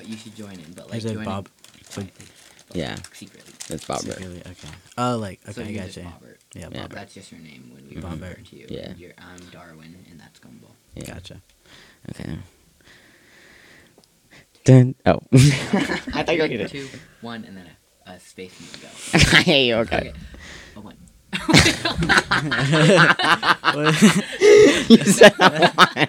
but you should join in. But like Is it join Bob? in So- quietly, but, Yeah. like, secretly. It's Bobert. Secretly, Okay. Oh, like okay, so I you're got you. Bobert. Yeah, Yeah. Bobert. That's just your name when we mm-hmm. Bobert. refer to you. Yeah. You're, I'm Darwin, and that's Gumball. Yeah. Gotcha. Okay. Dun. Oh. I thought you were Three, gonna. two, one, and then a, a space and you go. I hate you. Okay. Okay. A one. you said one.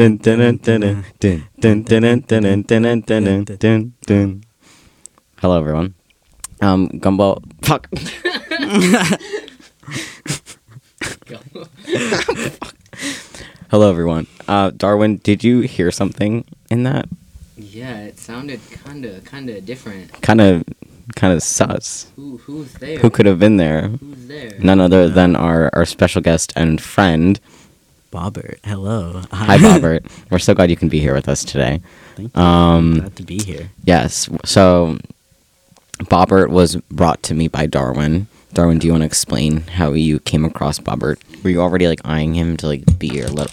dun dun. Dun dun dun dun dun dun dun dun dun dun dun dun dun dun dun. Hello everyone. Um, Gumball. Fuck. Hello everyone. Uh, Darwin, did you hear something in that? yeah, it sounded kinda, kinda different. Kind of, kind of sus. Who, who's there? Who could have been there? Who's there? None other than our our special guest and friend. Bobert. Hello. Hi, Bobert. We're so glad you can be here with us today. Thank you. Um, Glad to be here. Yes. So, Bobert was brought to me by Darwin. Darwin, do you want to explain how you came across Bobert? Were you already like eyeing him to like be your little?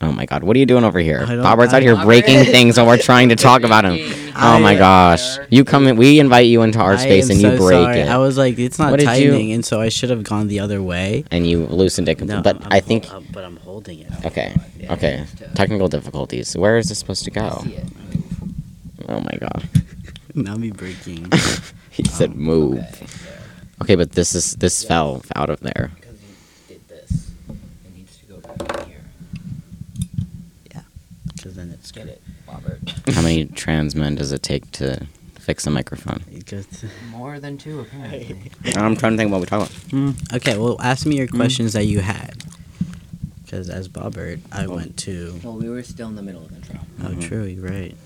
Oh my God! What are you doing over here? I Bobert's out here Bobert. breaking things while we're trying to talk about him. Breaking. Oh my I- gosh! You come in. We invite you into our I space and you break sorry. it, I was like, it's not What you- tightening, and so I should have gone the other way. and you loosened it. No, but I'm I think uh, but I'm holding it. okay, Yeah, okay. Technical difficulties. Where is this supposed to go? See it. Oh my God! now me breaking. He said move. Okay. Okay, but this is this fell out of there. Because you did this. It needs to go back in here. Because then it's Get it, Robert. How many trans men does it take to fix a microphone? It goes to- More than two, apparently. I'm trying to think what we're talking about. Mm, Okay, well, ask me your Mm. questions that you had. Because as Bobert, I went to. well, we were still in the middle of intro. Oh, Mhm. true, you're right.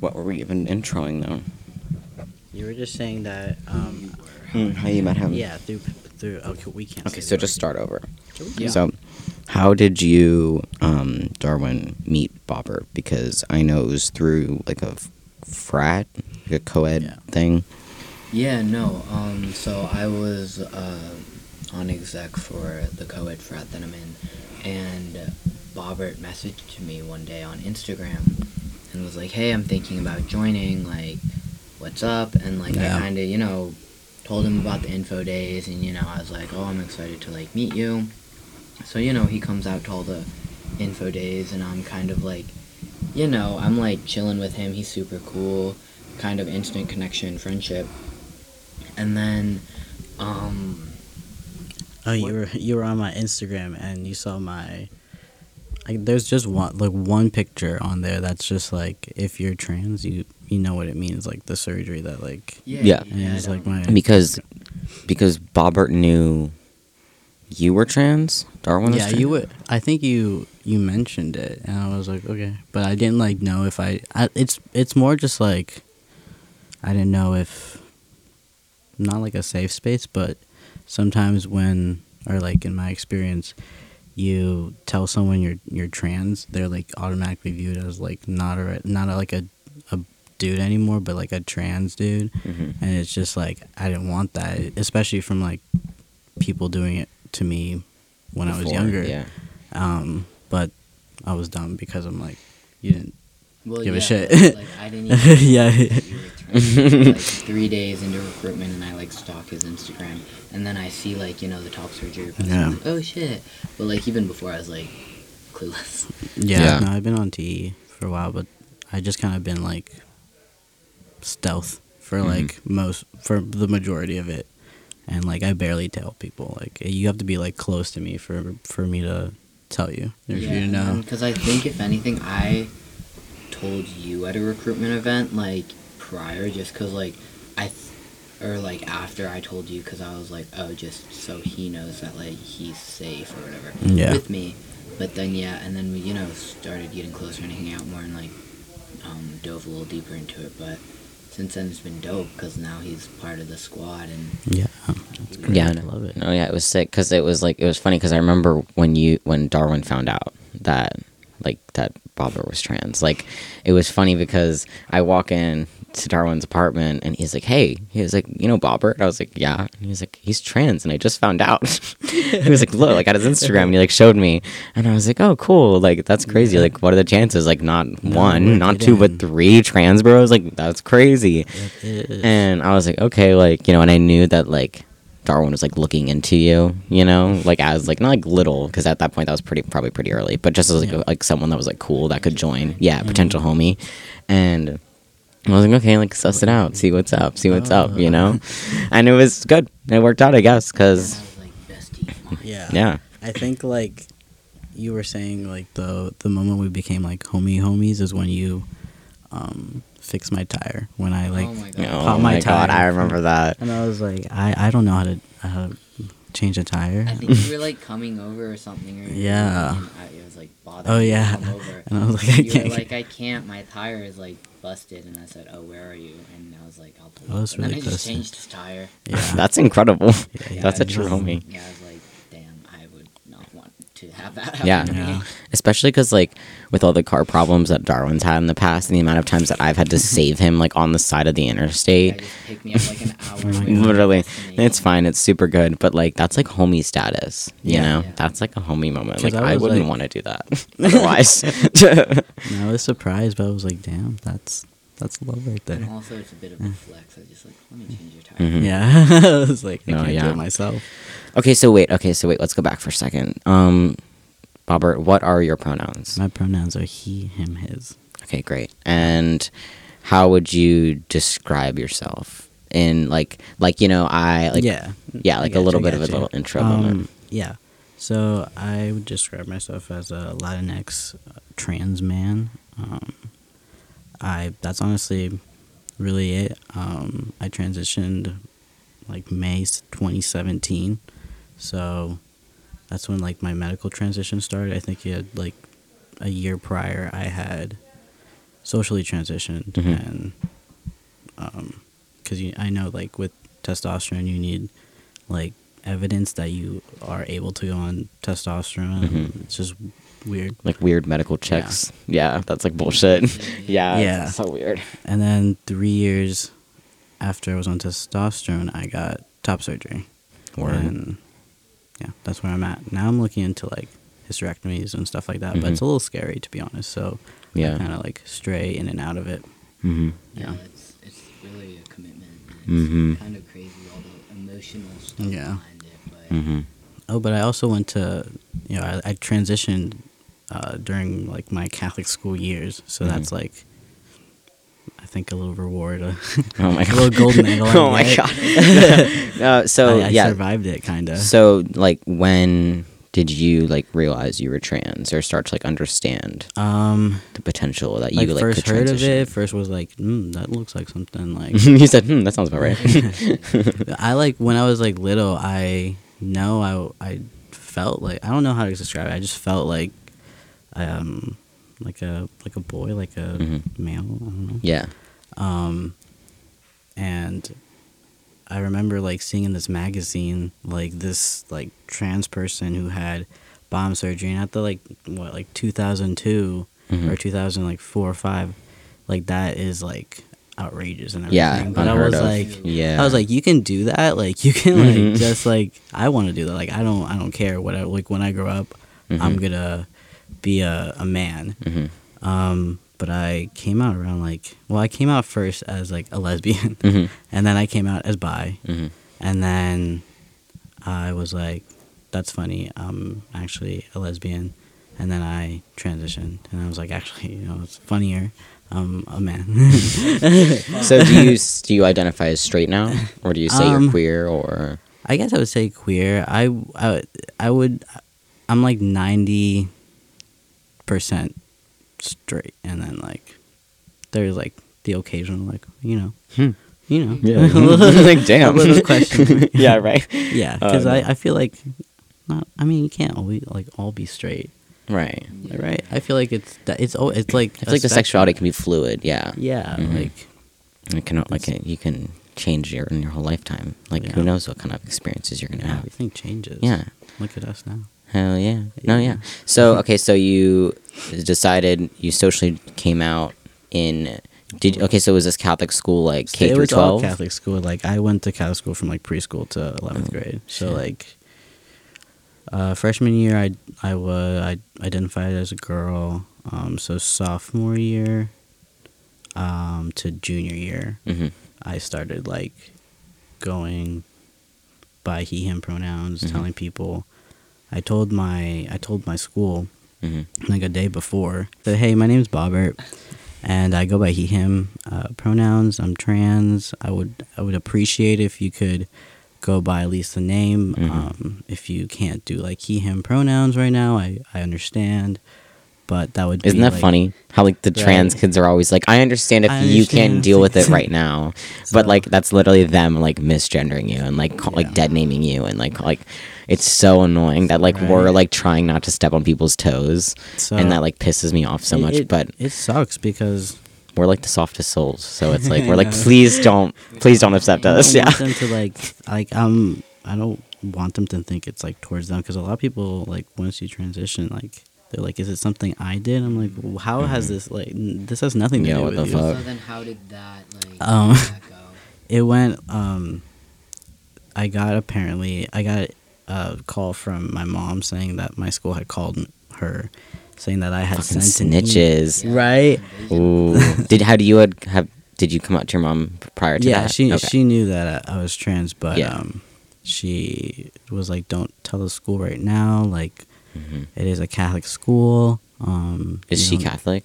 What were we even introing though? You were just saying that. Um, how you met him? yeah, through through. Okay, we can't. Okay, say so the just word. start over. Yeah. So, how did you, um, Darwin, meet Bobert? Because I know it was through like a frat, like a co-ed Yeah. thing. Yeah, no. Um, so I was uh, on exec for the co-ed frat that I'm in, and Bobert messaged to me one day on Instagram and was like, "Hey, I'm thinking about joining. Like, what's up?" And like Yeah. I kind of, you know, told him about the info days, and you know, I was like, "Oh, I'm excited to like meet you." So you know, he comes out to all the info days, and I'm kind of like, you know, I'm like chilling with him. He's super cool, kind of instant connection, friendship. And then, um, Oh, you What- were you were on my Instagram and you saw my. Like, there's just one like one picture on there that's just like if you're trans, you you know what it means, like the surgery that like. yeah, Yeah. And it's like my. Because because Bobert knew you were trans. Darwin was yeah, trans? you would. I think you you mentioned it, and I was like, okay, but I didn't like know if I. I it's it's more just like, I didn't know if. Not like a safe space, but sometimes when or like in my experience, you tell someone you're you're trans, they're like automatically viewed as like not a not a, like a a dude anymore, but like a trans dude Mhm. and it's just like I didn't want that, especially from like people doing it to me when I was younger. Yeah. Um, but I was dumb because I'm like, you didn't. well, give a shit. Like, I didn't even Yeah. that you were trans. like three days into recruitment, and I like stalk his Instagram, and then I see like you know the top surgery. post, Yeah. like, oh shit! But like even before, I was like clueless. Yeah, Yeah. no, I've been on TE for a while, but I just kind of been like stealth for Mhm. like most for the majority of it, and like I barely tell people. Like you have to be like close to me for for me to tell you if you know. Because I think if anything, I told you at a recruitment event like prior, just because like I, th- or like after I told you, because I was like, oh, just so he knows that like he's safe or whatever Yeah. with me. But then yeah, and then we you know started getting closer and hanging out more, and like um, dove a little deeper into it. But since then, it's been dope because now he's part of the squad and Yeah. Yeah, I love it. No, yeah, it was sick because it was like it was funny because I remember when you when Darwin found out that like that Bobert was trans. Like it was funny because I walk in to Darwin's apartment and he's like, "Hey," he was like, "You know Bobert? And I was like, "Yeah." And he was like, "He's trans," and I just found out. he was like, "Look, like at his Instagram," and he like showed me, and I was like, "Oh, cool! Like that's crazy! Yeah. Like what are the chances? Like not No, one, not two, but three trans bros? Like that's crazy." And I was like, okay, like, you know, and I knew that like Darwin was like looking into you, you know, like as like not like little because at that point that was pretty probably pretty early, but just as like Yeah. like someone that was like cool that could join, yeah, potential homie, and I was like, okay, like suss it out, see what's up, see what's up, you know, and it was good, it worked out, I guess, because was like bestie. of mine. yeah. yeah, I think like you were saying, like the the moment we became like homie homies is when you um fixed my tire when I like oh my god. oh my, my god, tire. I remember that. and I was like I I don't know how to how to change a tire. I think you were like coming over or something. Or Yeah. and I, it was like bothering Oh yeah. And I was like I you can't. like, I can't. My tire is like busted, and I said, Oh, where are you? And I was like, I'll pull I up. was and then I just close to- changed his tire. yeah. That's incredible. Yeah, yeah, That's a true just- homie. Yeah, I was like, damn, I would not want to have that happen Yeah. to me. Yeah. especially because like with all the car problems that darwin's had in the past and the amount of times that i've had to mm-hmm. save him like on the side of the Yeah, interstate just pick me up like an hour. My away God. from literally it's fine it's super good but like that's like homie status you Yeah. know Yeah. that's like a homie moment. like I i, wouldn't like- want to do that otherwise I was surprised, but I was like, damn, that's that's love right there. And also, it's a bit of a flex. I just like, let me change your tire. Mhm. Yeah, I was like, I No, can't do yeah. it myself. okay so wait okay so wait let's go back for a second um Bobert, what are your pronouns? My pronouns are he, him, his. Okay, great. And how would you describe yourself in like like you know I like yeah, yeah like a little gotcha, bit of a gotcha. little intro moment. Um, yeah. So I would describe myself as a Latinx uh, trans man. Um, I that's honestly really it. Um, I transitioned like May 2017, so that's when like my medical transition started. I think it had like a year prior I had socially transitioned Mhm. and um because I know like with testosterone you need like evidence that you are able to go on testosterone. Mhm. It's just weird. like weird medical checks. Yeah, that's like bullshit. yeah, Yeah. so weird. And then three years after I was on testosterone, I got top surgery. Word. And yeah, that's where I'm at. Now I'm looking into like hysterectomies and stuff like that, but it's a little scary to be honest. So Yeah. kind of like stray in and out of it. Mm-hmm. Yeah, Yeah. it's it's really a commitment. and It's Mhm. kind of crazy all the emotional stuff Yeah. behind it, but Mm-hmm. Oh, but I also went to, you know, I, I transitioned uh, during like my Catholic school years, so Mhm. that's like, I think a little reward, uh, Oh my a god. little golden medal. Oh my god. uh, so I, I yeah. survived it, kind of. So like when did you like realize you were trans or start to like understand Um, the potential that you like like first heard of it, first was like, mm, that looks like something like. you said, hmm, that sounds about right. I like when I was like little. I know I I felt like I don't know how to describe it. I just felt like, um, like a like a boy, like a Mhm. male. I don't know. yeah. Um, and I remember like seeing in this magazine like this like trans person who had bomb surgery, and at the like what like two thousand two Mhm. or two thousand like four or five, like that is like outrageous and everything. Yeah, but I was of. like. yeah. I was like, you can do that. Like, you can like Mhm. just like I want to do that. Like, I don't, I don't care what. I, like when I grow up, I'm Mhm. gonna be a, a man. Mhm. Um, but I came out around like, well, I came out first as like a lesbian, Mhm. and then I came out as bi, Mhm. and then I was like, that's funny. I'm actually a lesbian, and then I transitioned, and I was like, actually, you know, it's funnier. I'm a man. So do you do you identify as straight now, or do you say Um, you're queer, or I guess I would say queer. I, I, I would, I'm like 90% straight. And then like, there's like the occasional, like, you know, Hmm. you know. like damn, little question. yeah, right. yeah. No. I, I feel like not, I mean, you can't always like all be straight. Right. right? I feel like it's that it's oh it's like I feel like the sexuality can be fluid. Yeah. Yeah, Mhm. like It can like it, you can change your in your whole lifetime. Like who knows what kind of experiences you're gonna yeah, have. everything changes. Yeah. Look at us now. Hell yeah. No, yeah. Yeah. So okay, so you decided you socially came out in did okay, so was this Catholic school like K so through twelve? Catholic school. Like I went to Catholic school from like preschool to eleventh grade. So shit. like uh, freshman year, I I was I identified as a girl. Um, so sophomore year, um, to junior year, Mm-hmm. I started like going by he him pronouns, Mhm. telling people. I told my I told my school Mm-hmm. like a day before that hey my name's bobert and i go by he him uh, pronouns i'm trans i would i would appreciate if you could go by at least the name Mhm. um, if you can't do like he him pronouns right now i i understand but that would be Isn't that like- funny? How like the trans kids are always like, I understand if I you can't deal with it right now, but like that's literally them like misgendering you and like ca- like dead naming you and like like it's so annoying that like we're like trying not to step on people's toes so and that like pisses me off so it- much. it, but it sucks because we're like the softest souls, so it's like we're like, please don't, please don't accept us. don't Yeah. want them to like like um I don't want them to think it's like towards them because a lot of people like once you transition like they're like is it something I did I'm like well, how has this like n- this has nothing to Yeah, do what with the you fuck? So then, how did that like Um, that go? it went um I got apparently I got a call from my mom saying that my school had called her saying that I had Fucking snitches. right Ooh. Did how do you had have? Did you come out to your mom prior to yeah that? she Okay. she knew that I, I was trans but Yeah. um she was like don't tell the school right now like Mhm. it is a Catholic school um Is she know, Catholic?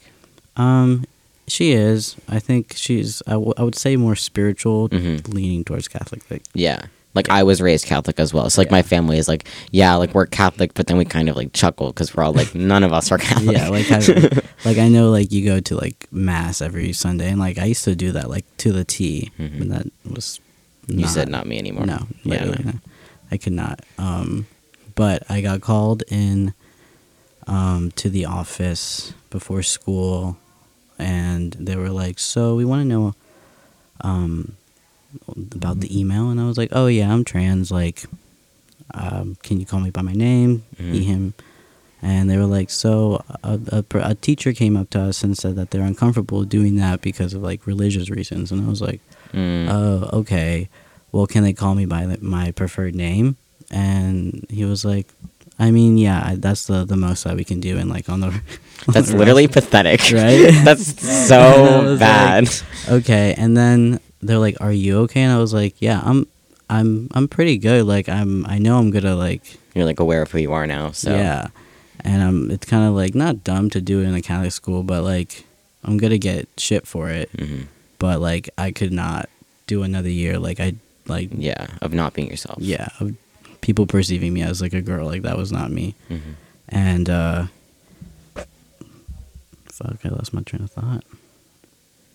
um she is I think she's I, w- I would say more spiritual Mhm. leaning towards Catholic like Yeah. Like I was raised Catholic as well. So like my family is like, yeah, like we're Catholic, but then we kind of like chuckle because we're all like, none of us are Catholic. yeah like I, like I know like you go to like mass every Sunday and like I used to do that like to the T Mhm. and that was you said not me anymore. no Yeah. no. I could not um but I got called in um to the office before school and they were like so we want to know um about the email and I was like oh yeah I'm trans like um can you call me by my name Mhm. he him and they were like so a, a, a teacher came up to us and said that they're uncomfortable doing that because of like religious reasons and i was like Mm. oh okay well can they call me by my preferred name and he was like i mean yeah that's the the most that we can do and like on the on That's the literally pathetic. Right? That's so bad. okay and then they're like are you okay and i was like yeah i'm i'm i'm pretty good like i'm i know i'm gonna like You're like aware of who you are now. So Yeah. And um it's kind of like not dumb to do it in a Catholic school, but like I'm to get shit for it. Mhm. But like I could not do another year like I like yeah, of not being yourself. yeah, of people perceiving me as like a girl like that was not me. Mhm. And uh fuck, I lost my train of thought.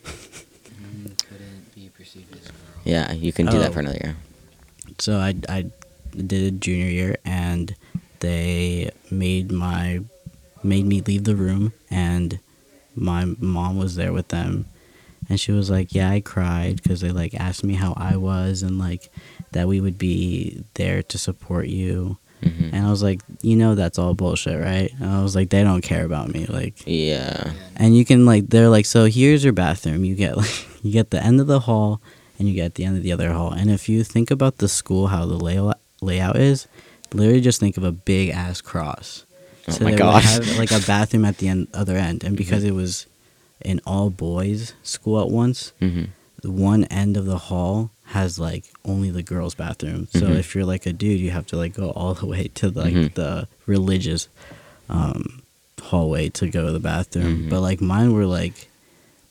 Mm, couldn't be perceived as a girl. Yeah, you can do that Oh. for another year. So I I did it junior year and they made my made me leave the room and my mom was there with them and she was like yeah i cried because they like asked me how i was and like that we would be there to support you Mhm. and i was like you know that's all bullshit right and i was like they don't care about me like Yeah. and you can like they're like so here's your bathroom you get like you get the end of the hall and you get the end of the other hall and if you think about the school how the layout layout is literally just think of a big ass cross Oh my they gosh. would have like a bathroom at the end other end and because Mm-hmm. it was an all boys school at once hmm the one end of the hall has like only the girls bathroom so Mhm. if you're like a dude you have to like go all the way to like Mhm. the religious um hallway to go to the bathroom Mhm. but like mine were like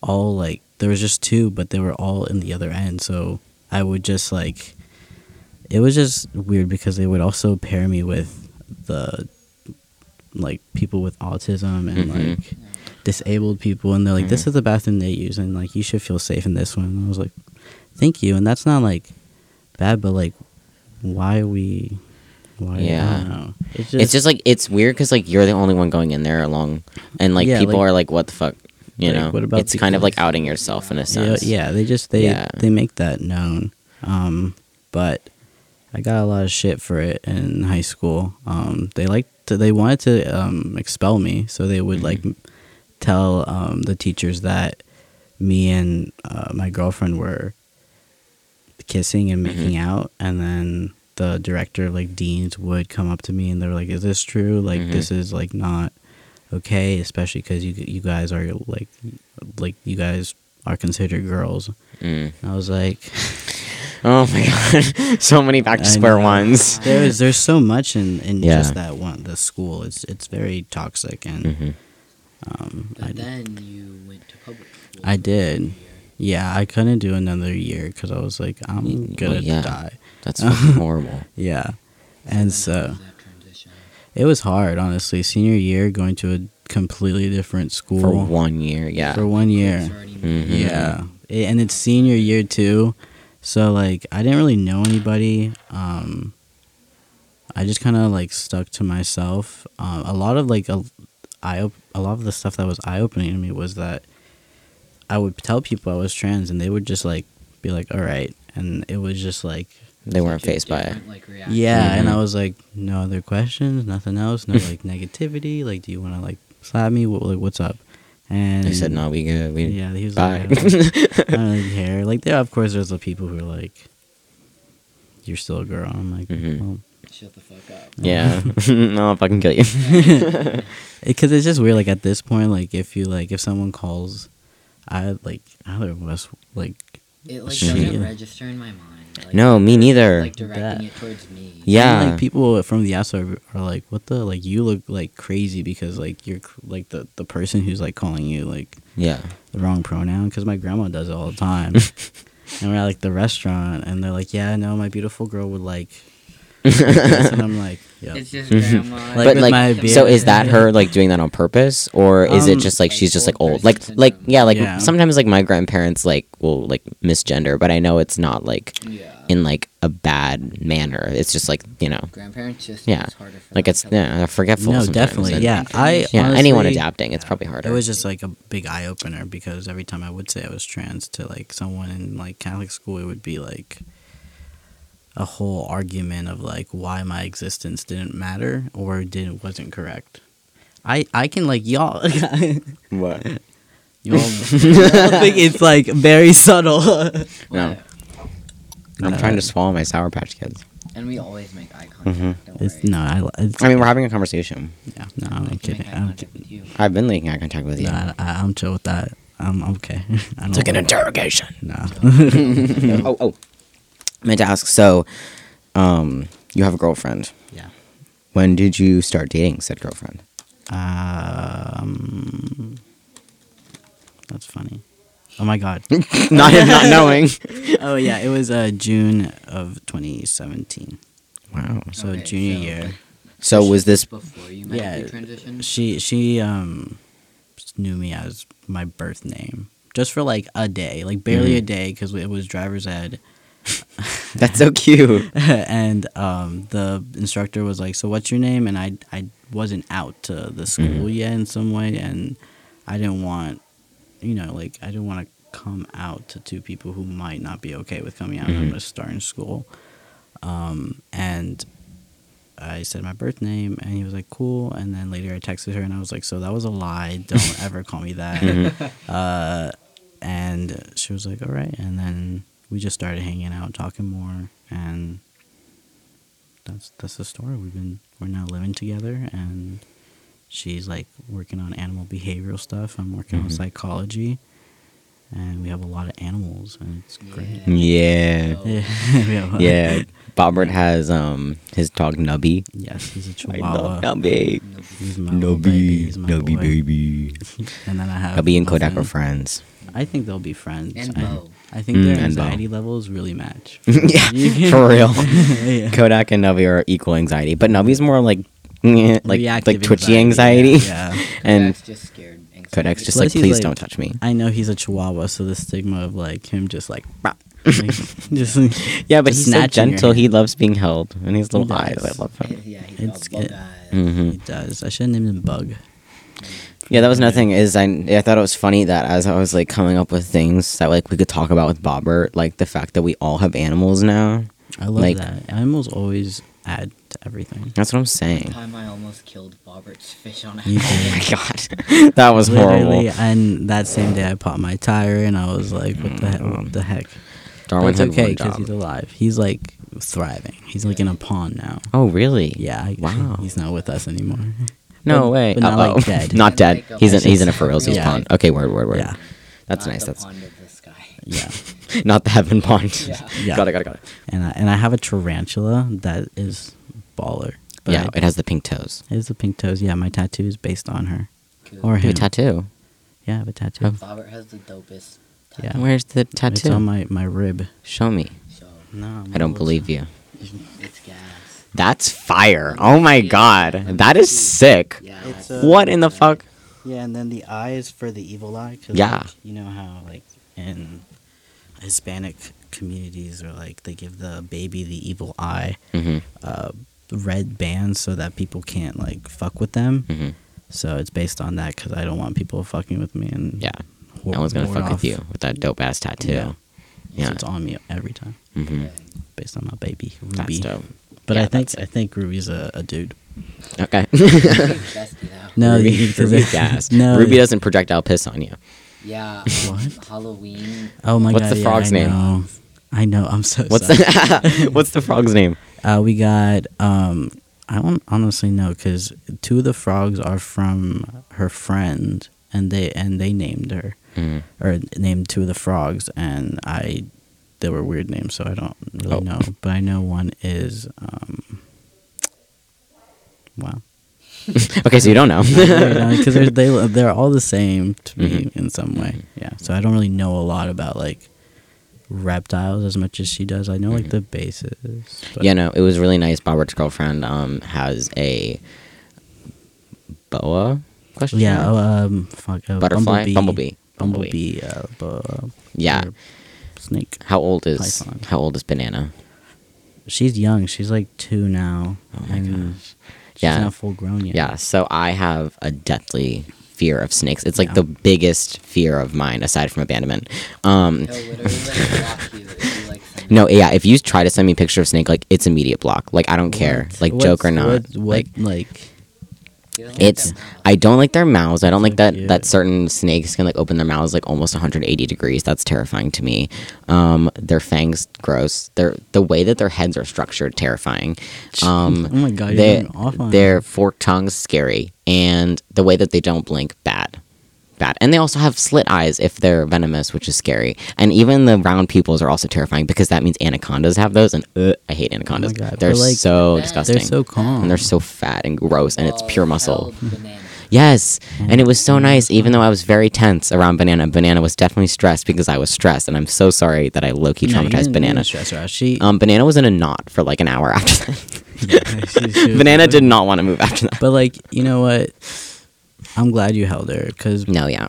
all like there was just two but they were all in the other end so i would just like it was just weird because they would also pair me with the like people with autism and Mhm. like disabled people and they're like this Mhm. is the bathroom they use and like you should feel safe in this one and i was like thank you and that's not like bad but like why are we Why? I Yeah. don't know. It's just, it's just like it's weird because like you're the only one going in there along, and like Yeah, people like- are like, "What the fuck?" You Like, know, what about it's kind of like outing yourself in a sense. yeah. They just they Yeah. they make that known. Um, but I got a lot of shit for it in high school. Um, they like to, they wanted to um expel me, so they would like Mm-hmm. tell um the teachers that me and uh, my girlfriend were kissing and making Mm-hmm. out, and then the director, like deans, would come up to me and they were like, "Is this true? Like Mhm. this is like not okay, especially because you you guys are like like you guys are considered girls." Mm. I was like, Oh my god, so many back to square ones. there is there's so much in in Yeah. just that one the school. It's it's very toxic and hmm um But I, then you went to public school. I did. yeah I couldn't do another year because I was like I'm gonna well, yeah. die. That's fucking horrible. Yeah, and then so. how was that transition? It was hard, honestly. Senior year, going to a completely different school For one year, yeah. For one year. It's already Mhm. Yeah, I- and it's senior year too, so like I didn't really know anybody. Um, I just kind of like stuck to myself. Um, a lot of like a, I op- a lot of the stuff that was eye opening to me was that I would tell people I was trans, and they would just like be like, "All right," and it was just like they weren't Such a phased by it. Like, yeah, and Mhm. I was like, no other questions, nothing else, no like negativity. Like, do you want to like slap me? What, like, what's up? And They said, "No, we good. We Yeah, he was bye." like, I don't really care. Like, there, of course, there's the people who are like, you're still a girl. I'm like, Mhm. well, Shut the fuck up. yeah, no, I'll fucking kill you. because it's just weird. Like at this point, like if you like if someone calls, I like either of us like It like Shit. doesn't register in my mind. Like, No, me neither. Like directing That- it towards me. Yeah. And, like people from the outside are, are like, what the like you look like crazy because like you're like the the person who's like calling you like yeah, the wrong pronoun because my grandma does it all the time. and we're at like the restaurant, and they're like, "Yeah, no, my beautiful girl would like." and I'm like, "Yeah." It's just grandma. Like but like, so is that her like doing that on purpose, or is it Um, just like Like she's just like old old? person Like, like yeah, like Yeah. sometimes like my grandparents like will like misgender, but I know it's not like Yeah. in like a bad manner. It's just like you know, Grandparents just Yeah. it's harder for like it's yeah, they're forgetful. no, definitely, and- yeah. I yeah. anyone honestly- adapting, it's probably harder. It was just like a big eye opener because every time I would say I was trans to like someone in like Catholic school, it would be like a whole argument of like why my existence didn't matter or didn't wasn't correct. I I can like y'all what? y'all, y'all think it's like very subtle. No. I'm trying to swallow my Sour Patch Kids. And we always make eye contact. Mhm. Don't it's no, I. It's, I mean, we're having a conversation. yeah, no, I I'm like to make kidding. I'm, contact with you. I've been making eye contact with you. no, I, I, I'm chill with that. I'm okay. I It's like don't- an interrogation. No. oh, oh. I meant to ask. So, um, you have a girlfriend. Yeah. When did you start dating said girlfriend? Um, that's funny. Oh my god. not him not knowing. oh yeah, it was uh, June of 2017. Wow. So Okay, junior so- year. So was this? before you met Yeah. transitioned? She she um knew me as my birth name just for like a day, like barely Mhm. a day because it was driver's ed. That's so cute. and um, the instructor was like, "So what's your name?" And I I wasn't out to the school Mhm. yet in some way, and I didn't want, you know, like I didn't want to come out to two people who might not be okay with coming out. Mhm. I'm just starting school, um, and I said my birth name, and he was like, "Cool." And then later I texted her, and I was like, "So that was a lie. Don't ever call me that." Mhm. Uh, and she was like, "All right." And then we just started hanging out, talking more, and that's that's the story. We've been we're now living together, and she's like working on animal behavioral stuff. I'm working on Mhm. psychology, and we have a lot of animals, and it's great. Yeah. Yeah, we Yeah. Bobert has um his dog Nubby. Yes, he's a chihuahua. love Nubby. He's my little baby. Nubby. He's my Nubby boy. baby. And then I have Nubby and Kodak are friends. I think they'll be friends. And I, Bo. I think Mm, their and Bo. anxiety levels really match. yeah, for real. yeah. Kodak and Nubby are equal anxiety, but Nubby's more like like Reactive like twitchy anxiety, Yeah. yeah. and Kodak's just scared. anxiety. Kodak's just Plus like, he's please like- don't touch me. I know he's a chihuahua, so the stigma of like him just like "Bah," Like, just Yeah, but just he's so snatching your gentle. He loves being held, and his little He eyes. I love him. Yeah, he's It's got bug good. eyes. hmm He does. I should have named him Bug. Yeah, that was another thing. Is I I thought it was funny that as I was like coming up with things that like we could talk about with Bobert, like the fact that we all have animals now. I love Like- that. Animals always add to everything. That's what I'm saying. One time I almost killed Bobert's fish on You accident. Oh my god, that was Literally, horrible. and that same day I popped my tire, and I was like, "What the heck? Mm. What the heck?" Darwin but it's okay because he's alive. He's like thriving. He's like in a pond now. Oh really? Yeah. I- Wow. He's not with us anymore. No But- way. but not, Uh-oh. like, dead. not dead. Like a- He's in he's in a Yeah. for realsies Yeah. pond. Okay, word word word. Yeah. That's Not nice. the That's pond of the sky. Yeah. not the heaven pond. Yeah. Yeah. got it. Got it. Got it. And I, and I have a tarantula that is baller. But yeah, I- it has the pink toes. It has the pink toes. Yeah, my tattoo is based on her Cool. or You have a him. tattoo. Yeah, I have a tattoo. Oh. Bobert has the dopest. Yeah. Where's the tattoo? It's tattoo? on my my rib. Show me. So No, I don't believe you. it's gas. That's fire. Oh my god. That is sick. Yeah. It's, uh, What in the fuck? Yeah, and then the eye is for the evil eye. 'cause, Yeah. like, you know how like in Hispanic communities or like they give the baby the evil eye hmm uh, red bands so that people can't like fuck with them. hmm So it's based on that because I don't want people fucking with me and Yeah. wa- No one's gonna fuck off. with you with that dope ass tattoo. Yeah. Yeah. So it's on me every time hmm based on my baby That's dope. But Yeah, I think I think Ruby's a, a dude. Okay. No, Ruby, you- 'cause Ruby's gas. no, Ruby it- doesn't projectile piss on you. Yeah. What? Um, Halloween. Oh my What's god! What's the yeah, frog's I name? Know. I know. I'm so What's sorry. the What's the frog's name? Uh, we got. Um, I don't honestly know because two of the frogs are from her friend, and they and they named her Mm. or named two of the frogs, and I. They were weird names, so I don't really Oh. know. But I know one is. Um, wow. Okay, so you don't know. Because they're they, they're all the same to me Mhm. in some way. Yeah. So I don't really know a lot about like reptiles as much as she does. I know like Mhm. the bases. Yeah, no, it was really nice. Bobert's girlfriend um has a boa question. Yeah. Oh, um, fuck. Uh, Butterfly? Bumblebee. Bumblebee. Uh, bu- Yeah. Or snake. How old is Python. How old is Banana? She's young. She's like two now. Oh my gosh. She's Yeah. not full grown yet. Yeah, so I have a deadly fear of snakes. It's like Yeah. the biggest fear of mine aside from abandonment. Um He'll literally like block you if you like send no, yeah, if you try to send me a picture of snake, like it's immediate block. Like I don't care. Like What's- joke or not. What, what like like He doesn't like it's. I don't like their mouths. I don't like that that certain snakes can like open their mouths like almost 180 degrees. That's terrifying to me. Um, their fangs gross. Their the way that their heads are structured terrifying. Um, oh my god, you're they, off on their forked tongues scary, and the way that they don't blink bad, bad. And they also have slit eyes if they're venomous, which is scary. And even the round pupils are also terrifying because that means anacondas have those, and uh, I hate anacondas. Oh God, They're like, so They're disgusting. They're so calm. and they're so fat and gross, and it's pure muscle. held banana. Yes, and it was so nice. Even though I was very tense around Banana, Banana was definitely stressed because I was stressed, and I'm so sorry that I low key No, you traumatized didn't- Banana. didn't stress her out. She, Um, Banana was in a knot for like an hour after that. Yeah, she- she Banana like- did not want to move after that. But like, you know what? I'm glad you held her because No, yeah.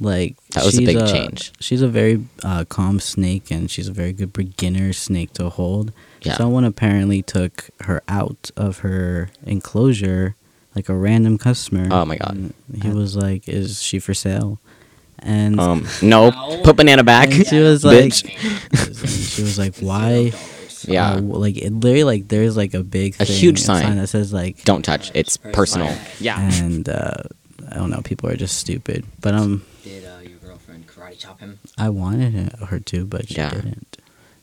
like That was a she's big change. She's a very uh, calm snake, and she's a very good beginner snake to hold. Yeah. Someone apparently took her out of her enclosure, like a random customer. Oh my God. and He was like, "Is she for sale?" And Um, no, No. put Banana back. And she was like, and she was like, "Why?" Yeah. Uh, like it literally like there's like a big A thing, huge sign. that says like Don't touch. It's personal. Personal. Yeah. and uh, I don't know people are just stupid but um Did uh, your girlfriend karate chop him? I wanted her to but she Yeah. didn't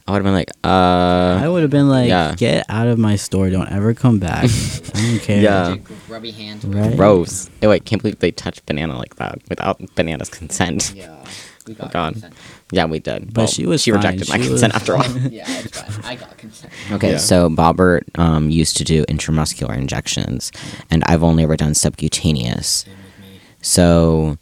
I would have been like, uh, I would have been like yeah. get out of my store don't ever come back I don't care Yeah. Did grubby hands. Right. gross. Oh, wait, can't believe they touched Banana like that without Banana's consent. Yeah. We got God. consent. Yeah, we did. But she was She fine. rejected my She consent after all. Yeah, it's fine. I got consent. Okay, Yeah. so Bobert um, used to do intramuscular injections, and I've only ever done subcutaneous. Same with me. So,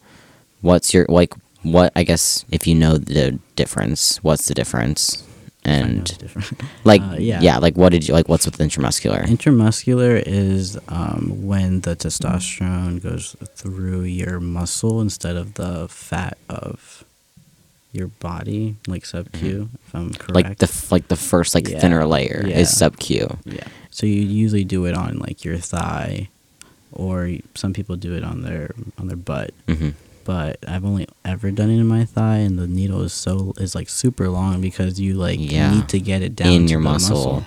what's your like? What I guess if you know the difference, what's the difference? And it's different. like, Uh, yeah. yeah. like what did you like? What's with intramuscular? Intramuscular is um, when the testosterone goes through your muscle instead of the fat of your body, like sub Q, if I'm correct. Like the f- like the first like Yeah. thinner layer Yeah. is sub Q. yeah. So you usually do it on like your thigh, or some people do it on their on their butt. hmm But I've only ever done it in my thigh, and the needle is so is like super long because you like Yeah. need to get it down In to your the muscle.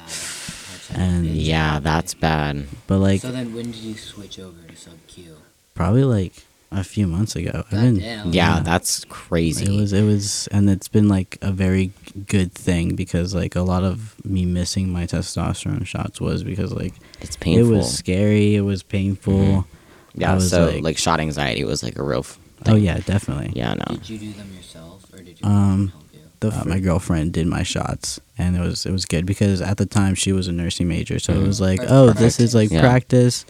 And- Yeah, that's bad. But like so then, when did you switch over to sub Q? probably like a few months ago. I've been Goddamn. Yeah, Yeah. that's crazy. It was it was and it's been like a very good thing because like a lot of me missing my testosterone shots was because like it's painful. it was scary, it was painful. Mhm. Yeah, was so like- like, shot anxiety was like a real. F- Oh yeah, definitely. Yeah, no. Did you do them yourself, or did you Um, help you? The, uh, my girlfriend did my shots and it was it was good because at the time she was a nursing major so it Mhm. was like Or oh this is like Yeah. practice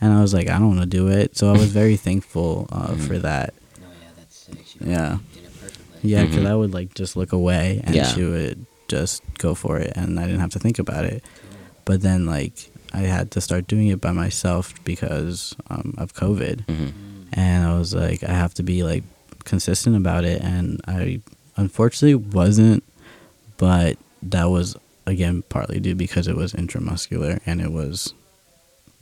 and I was like I don't want to do it so I was very thankful uh, Mhm. for that No, yeah, that's sick. She Yeah. did it perfectly. Yeah, because Mhm. I would like just look away and Yeah. she would just go for it, and I didn't have to think about it. Cool. But then like I had to start doing it by myself because um, of COVID, hmm Mm. and I was like I have to be like consistent about it, and I unfortunately wasn't, but that was again partly due because it was intramuscular and it was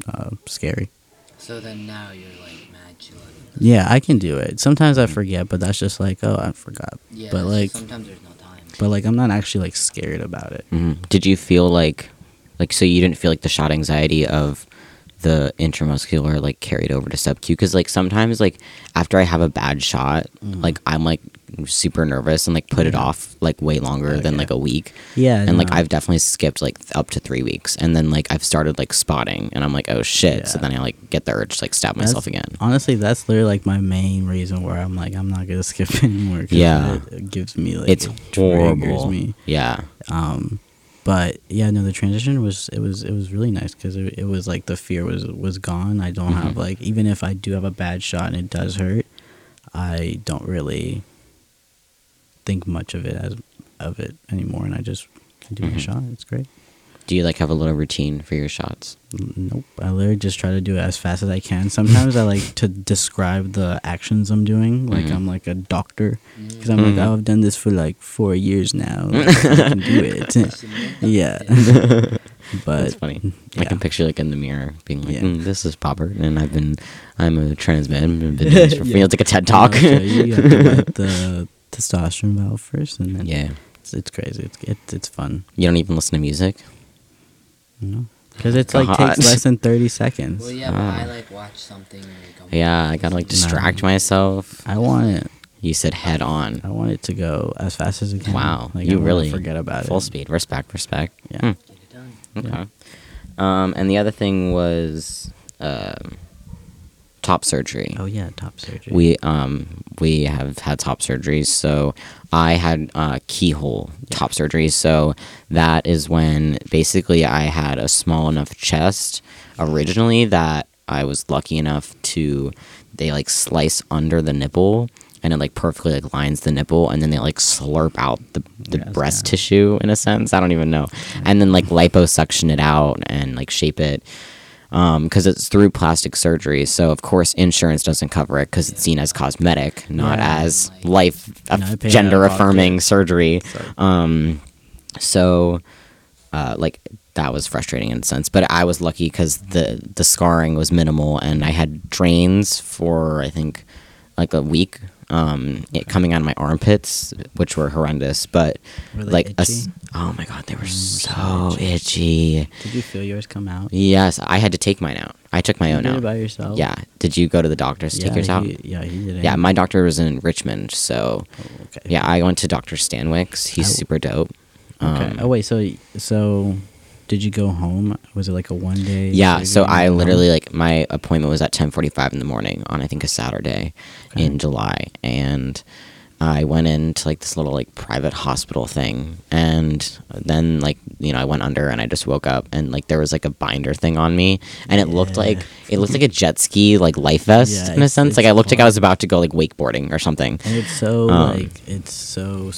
uh, scary. So then now you're like mad chill. Yeah, I can do it. Sometimes I forget, but that's just like oh I forgot. Yeah, But, like- just sometimes there's no time. But like I'm not actually like scared about it. hmm Did you feel like, like, so you didn't feel like the shot anxiety of the intramuscular like carried over to sub Q? Because like sometimes like after I have a bad shot, Mhm. like I'm like super nervous and like put it off like way longer than like a week. Yeah, and like. I've definitely skipped like up to three weeks, and then like I've started like spotting, and I'm like, oh shit! So then I like get the urge to like stab myself That's- again. Honestly, that's literally like my main reason where I'm like I'm not gonna skip anymore. Yeah. it, gives me like It's it horrible. Me. Yeah, Um, but yeah, no, the transition was it was it was really nice because it, it was like the fear was was gone. I don't have Mhm. like even if I do have a bad shot and it does hurt, I don't really think much of it as of it anymore, and I just I do my Mhm. shot. It's great. do you like have a little routine for your shots? Nope. I literally just try to do it as fast as I can. Sometimes I like to describe the actions I'm doing, like Mhm. I'm like a doctor, Mm. because I'm like, Mhm. oh, I've done this for like four years now. Like, I can do it. yeah. but it's funny. I can picture like in the mirror being like, Yeah. mm, "This is Robert, and I've been, I'm a trans man. I've been doing this for Yeah. It's like a TED talk. I'll you, you have to the testosterone valve first, and then yeah, it's, it's crazy. It's it's it's fun, you don't even listen to music. you know, because it's like God. takes less than thirty seconds. Well, yeah, but Ah. I like watch something. Or go Yeah, I gotta like distract myself. I want it. You said head on, I want it to go as fast as it can. Wow, like, you I really forget about full it. Full speed. Respect, respect. Yeah. Hmm. Get it done. Okay. Yeah. Um, and the other thing was um, top surgery. Oh yeah, top surgery. We um we have had top surgeries. So I had uh, keyhole top surgery. So that is when basically I had a small enough chest originally that I was lucky enough to they like slice under the nipple and it like perfectly like lines the nipple and then they like slurp out the, the Yes, breast yeah. tissue in a sense. I don't even know. And then like liposuction it out and like shape it because it's through plastic surgery. So of course insurance doesn't cover it because it's seen as cosmetic, not Yeah. as life gender pocket. affirming surgery. So- Um, so uh, like that was frustrating in a sense, but I was lucky because the the scarring was minimal and I had drains for I think like a week. Um, it coming out of my armpits, which were horrendous, but Were like a itchy? oh my god, they were Mm, so so itchy. Did you feel yours come out? Yes, I had to take mine out. I took my You own did out. it by yourself. Yeah. Did you go to the doctor to yeah, take yours out? Yeah, he did. Yeah, my doctor was in Richmond, so Oh, okay. yeah, I went to Doctor Stanwix. He's I- super dope. Okay. Um, oh wait, so so did you go home? Was it like a one day? Yeah, so I literally home? like my appointment was at ten forty five in the morning on I think a Saturday Okay. in July, and I went into like this little like private hospital thing, and then like you know I went under and I just woke up and like there was like a binder thing on me, and it looked like it looked like a jet ski like life vest Yeah, in a sense. Like I looked like I was about to go like wakeboarding or something. And it's so Um, like it's so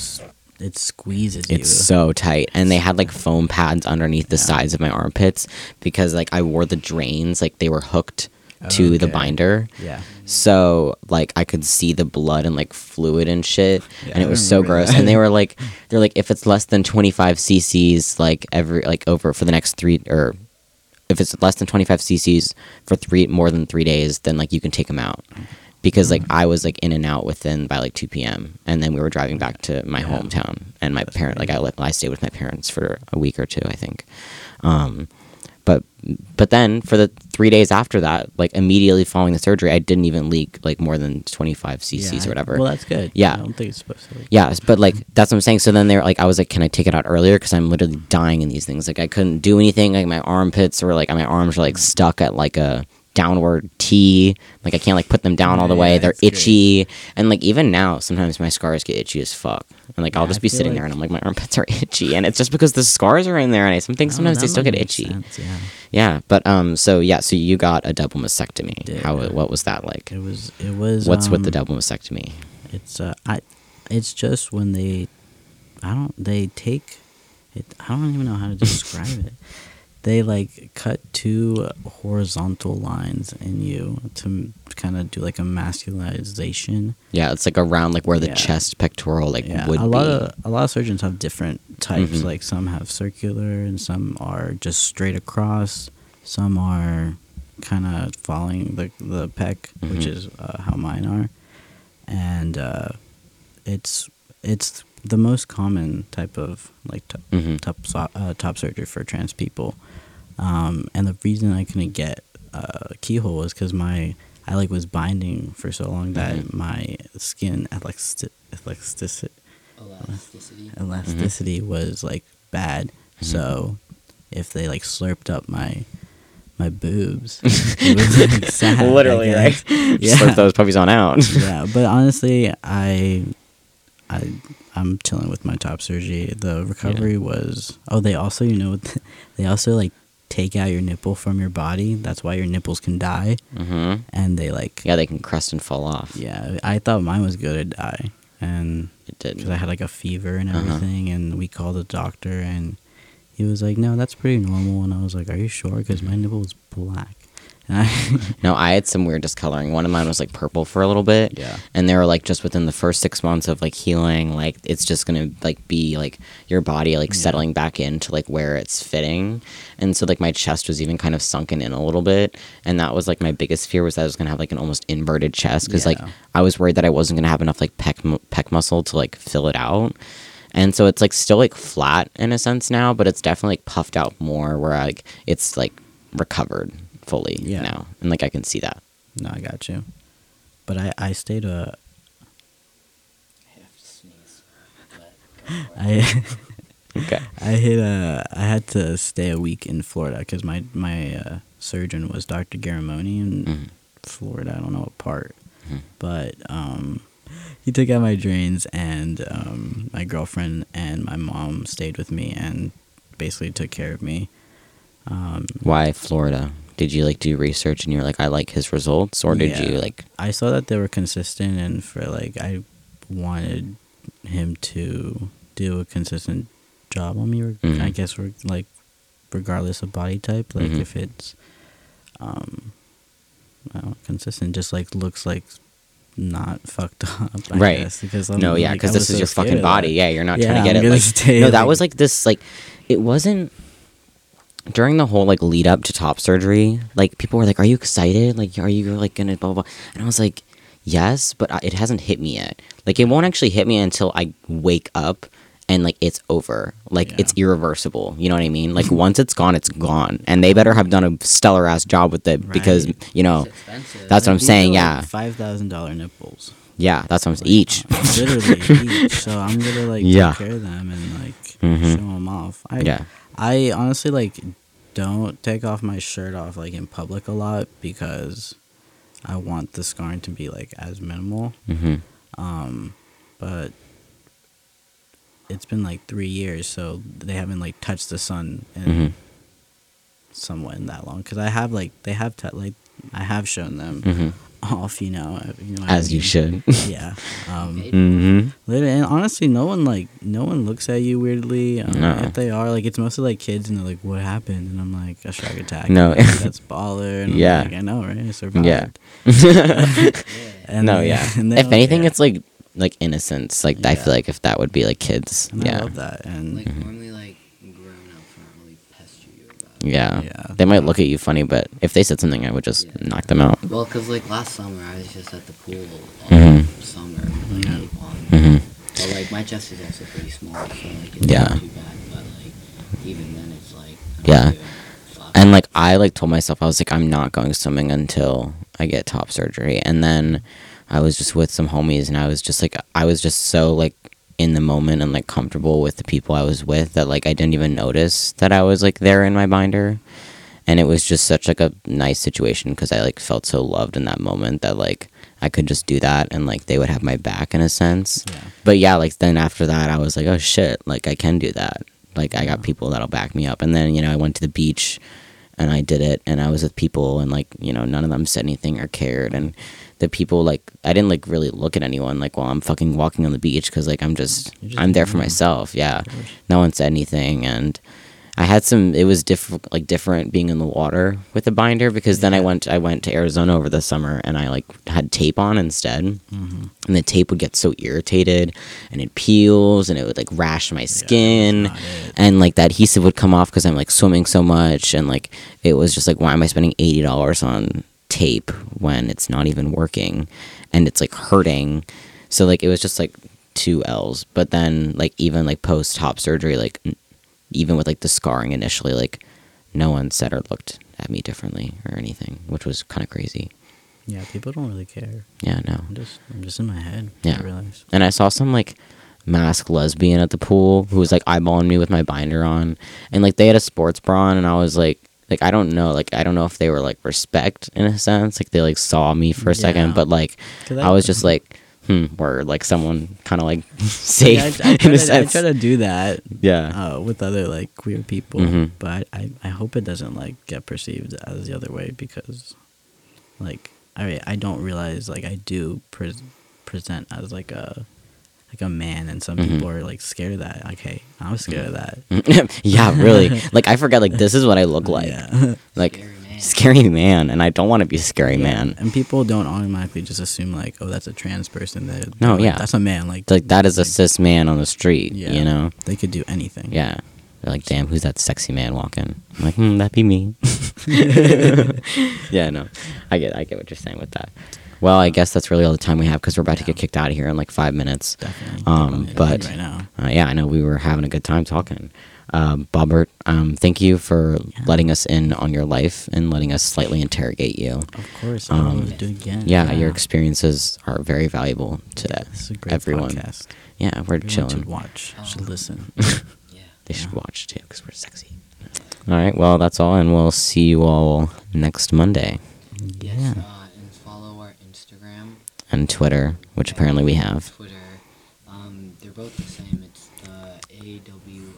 it squeezes you. It's so tight, and they had like foam pads underneath the Yeah. sides of my armpits because like I wore the drains, like they were hooked to the binder. Yeah. So like I could see the blood and like fluid and shit, Yeah, and it was so gross. that. And they were like, they're like, if it's less than twenty five cc's, like every like over for the next three or if it's less than twenty five cc's for three more than three days, then like you can take them out. Because like I was like in and out within by like two p.m. and then we were driving back to my Yeah. hometown and my parent like I. I stayed with my parents for a week or two I think, um, but but then for the three days after that, like immediately following the surgery, I didn't even leak like more than twenty five cc's Yeah, or whatever. Well, that's good. Yeah. I don't think it's supposed to. Like, Yeah, but like that's what I'm saying. So then they're like, I was like, can I take it out earlier? Because I'm literally dying in these things. Like I couldn't do anything. Like my armpits were like my arms were like stuck at like a downward T. Like I can't like put them down all the Yeah, way. They're it's great. itchy. And like even now, sometimes my scars get itchy as fuck. And like I'll Yeah, just be sitting like- there and I'm like my armpits are itchy, and it's just because the scars are in there. And I things Oh, sometimes they still get itchy. sense, Yeah. Yeah, but um, so yeah, so you got a double mastectomy. How what was that like? It was. It was. What's with the um, double mastectomy? It's uh, I. It's just when they, I don't. They take, it. I don't even know how to describe it. They like cut two horizontal lines in you to kind of do like a masculinization. Yeah, it's like around like where the Yeah. chest pectoral like yeah, would a lot be. of a lot of surgeons have different types. Mhm. Like some have circular, and some are just straight across. Some are kind of following the the pec, which Mhm. is uh, how mine are, and uh, it's it's the most common type of like t- Mhm. top uh, top surgery for trans people. Um, and the reason I couldn't get uh, keyhole was because my I like was binding for so long that Mhm. my skin elastic elasticity Elasticity. elasticity was like bad. So if they like slurped up my my boobs, it was like sad. Literally, right? Yeah. Slurp those puppies on out. yeah, but honestly, I, I, I'm chilling with my top surgery. The recovery was. Oh, they also, you know, they also like take out your nipple from your body. That's why your nipples can die, hmm and they like. Yeah, they can crust and fall off. Yeah, I thought mine was gonna die, and It did. because I had like a fever and Uh-huh. everything, and we called the doctor, and he was like, "No, that's pretty normal," and I was like, "Are you sure?" Because my nipple was black. No, I had some weird discoloring. One of mine was like purple for a little bit. Yeah. And they were like just within the first six months of like healing, like it's just gonna like be like your body like Yeah. settling back into like where it's fitting. And so like my chest was even kind of sunken in a little bit. And that was like my biggest fear was that I was gonna have like an almost inverted chest because like I was worried that I wasn't gonna have enough like pec mu- pec muscle to like fill it out. And so it's like still like flat in a sense now, but it's definitely like puffed out more where like it's like recovered fully Yeah. now. And like I can see that. no, I got you. But I I stayed a I have to sneeze. I. Okay. I hit a. I had to stay a week in Florida because my my uh, surgeon was Dr. Garramone in Mhm. Florida. I don't know what part, Mhm. but um, he took out my drains, and um, my girlfriend and my mom stayed with me and basically took care of me. Um, Why Florida? Did you like do research and you're like, I like his results, or did Yeah. you like? I saw that they were consistent, and for like I wanted him to do a consistent job on me. Mhm. I guess we're like regardless of body type, like Mhm. if it's um, know, consistent, just like looks like not fucked up. I Right. guess, because I'm, no, yeah, because I this is so your fucking body. Yeah, you're not Yeah, trying to get I'm it. Like, no, that was like this. Like, it wasn't during the whole like lead up to top surgery. Like, people were like, "Are you excited? Like, are you like gonna blah blah?" blah? And I was like, "Yes," but I, it hasn't hit me yet. Like, it won't actually hit me until I wake up. And like it's over, like Yeah. it's irreversible. You know what I mean? Like once it's gone, it's gone, and they better have done a stellar ass job with it because you know It's expensive. That's what I'm saying, yeah. like five thousand dollar nipples. Yeah, that's what I'm saying. Each. Uh, literally each. So I'm gonna like Yeah. take care of them and like Mhm. show them off. I, Yeah. I honestly like don't take off my shirt off like in public a lot because I want the scarring to be like as minimal. hmm Um, but it's been like three years, so they haven't like touched the sun in Mhm. somewhat in that long. Because I have like they have te- like I have shown them hmm off. You know, uh, you know what I As you mean? should. Yeah. Um, Okay. hmm and honestly, no one like no one looks at you weirdly. Um, No. If they are, like it's mostly like kids, and they're like, "What happened?" And I'm like, "A shark attack." No. And like, that's baller. And I'm Yeah. like, I know, right? I survived. Yeah. And no, they- yeah. and If anything, care. it's like like innocence. Like I feel like if that would be like kids. And I yeah. love that. And Like Mm-hmm. normally, like grown ups aren't really pester you about. It. Yeah. Yeah. They might look at you funny, but if they said something, I would just Yeah. knock them out. Well, cause like last summer I was just at the pool all Mhm. summer, like Yeah. eight on. hmm But like my chest is also pretty small, so like it's Yeah. not too bad. But like even then, it's like I'm Yeah. And like I like told myself I was like I'm not going swimming until I get top surgery. And then I was just with some homies and I was just like I was just so like in the moment and like comfortable with the people I was with that like I didn't even notice that I was like there in my binder. And it was just such like a nice situation because I like felt so loved in that moment that like I could just do that and like they would have my back in a sense. yeah. But yeah, like then after that, I was like, oh shit, like I can do that. Like I got people that'll back me up. And then you know I went to the beach, and I did it, and I was with people, and like you know none of them said anything or cared, and the people like I didn't like really look at anyone like while I'm fucking walking on the beach because like I'm just, just I'm there for myself. Yeah, no one said anything, and I had some. It was different, like different being in the water with a binder because then I went, I went to Arizona over the summer, and I like had tape on instead Mm-hmm. and the tape would get so irritated and it peels and it would like rash my skin it. and like the adhesive would come off because i'm like swimming so much and like it was just like why am i spending $80 on tape when it's not even working and it's like hurting so like it was just like two l's but then like even like post top surgery like n- even with like the scarring initially like no one said or looked at me differently or anything which was kind of crazy Yeah, people don't really care. yeah no I'm just, I'm just in my head. Yeah. I realize. and I saw some like masked lesbian at the pool who was like eyeballing me with my binder on, and like they had a sports bra on, and I was like, like I don't know, like I don't know if they were like respect in a sense, like they like saw me for a second, but like I, was just like, hmm, word, like someone kind of like safe Yeah, I, I, in a to, I try to do that yeah, uh, with other like queer people, Mhm. but I, I hope it doesn't like get perceived as the other way because, like, I I don't realize like I do pre- present as like a like a man, and some Mhm. people are like scared of that. Like, hey, I'm scared of that. yeah, really, like I forget, like this is what I look like, yeah. like Scary man. scary man, and I don't want to be a scary man. And people don't automatically just assume like, oh, that's a trans person. They're, No, like, yeah. that's a man. Like, Like that is a cis man on the street, Yeah. you know. they could do anything. Yeah. They're like, damn, who's that sexy man walking? I'm like, hmm, that'd be me. yeah, no. I get I get what you're saying with that. Well, I guess that's really all the time we have because we're about to get kicked out of here in like five minutes. definitely. Um, but- right now. Uh, yeah, I know we were having a good time talking. Um, Bobert, um, thank you for letting us in on your life and letting us slightly interrogate you. Of course, Um, always do it again. Yeah, your experiences are very valuable to a great everyone. podcast. Yeah, we're Everyone chilling. should watch, should Um, listen. Yeah. They should Yeah. watch too because we're sexy. All right, well, that's all, and we'll see you all next Monday Yes. Yeah. Uh, and follow our Instagram. And Twitter, which apparently we have. Twitter. Um, they're both the same. It's the AWO.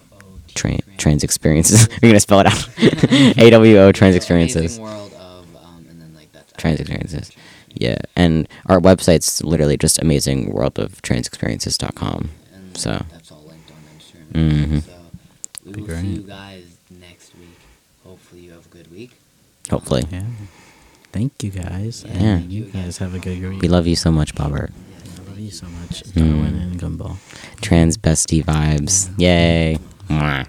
Train trans experiences. We're gonna spell it out. AWO trans experiences. Amazing world of um, and then like that's Trans actually- experiences. Yeah, and our website's literally just amazingworldoftransexperiences.com. And So- that's all linked on Instagram. Mm-hmm. So we Be will great. see you guys next week. Hopefully you have a good week. Hopefully, Yeah. Thank you guys. Yeah. And you guys have a good week. we love you so much, Bobert. I love you so much. Mm. Darwin and Gumball. Trans bestie vibes. Yay. Mwah.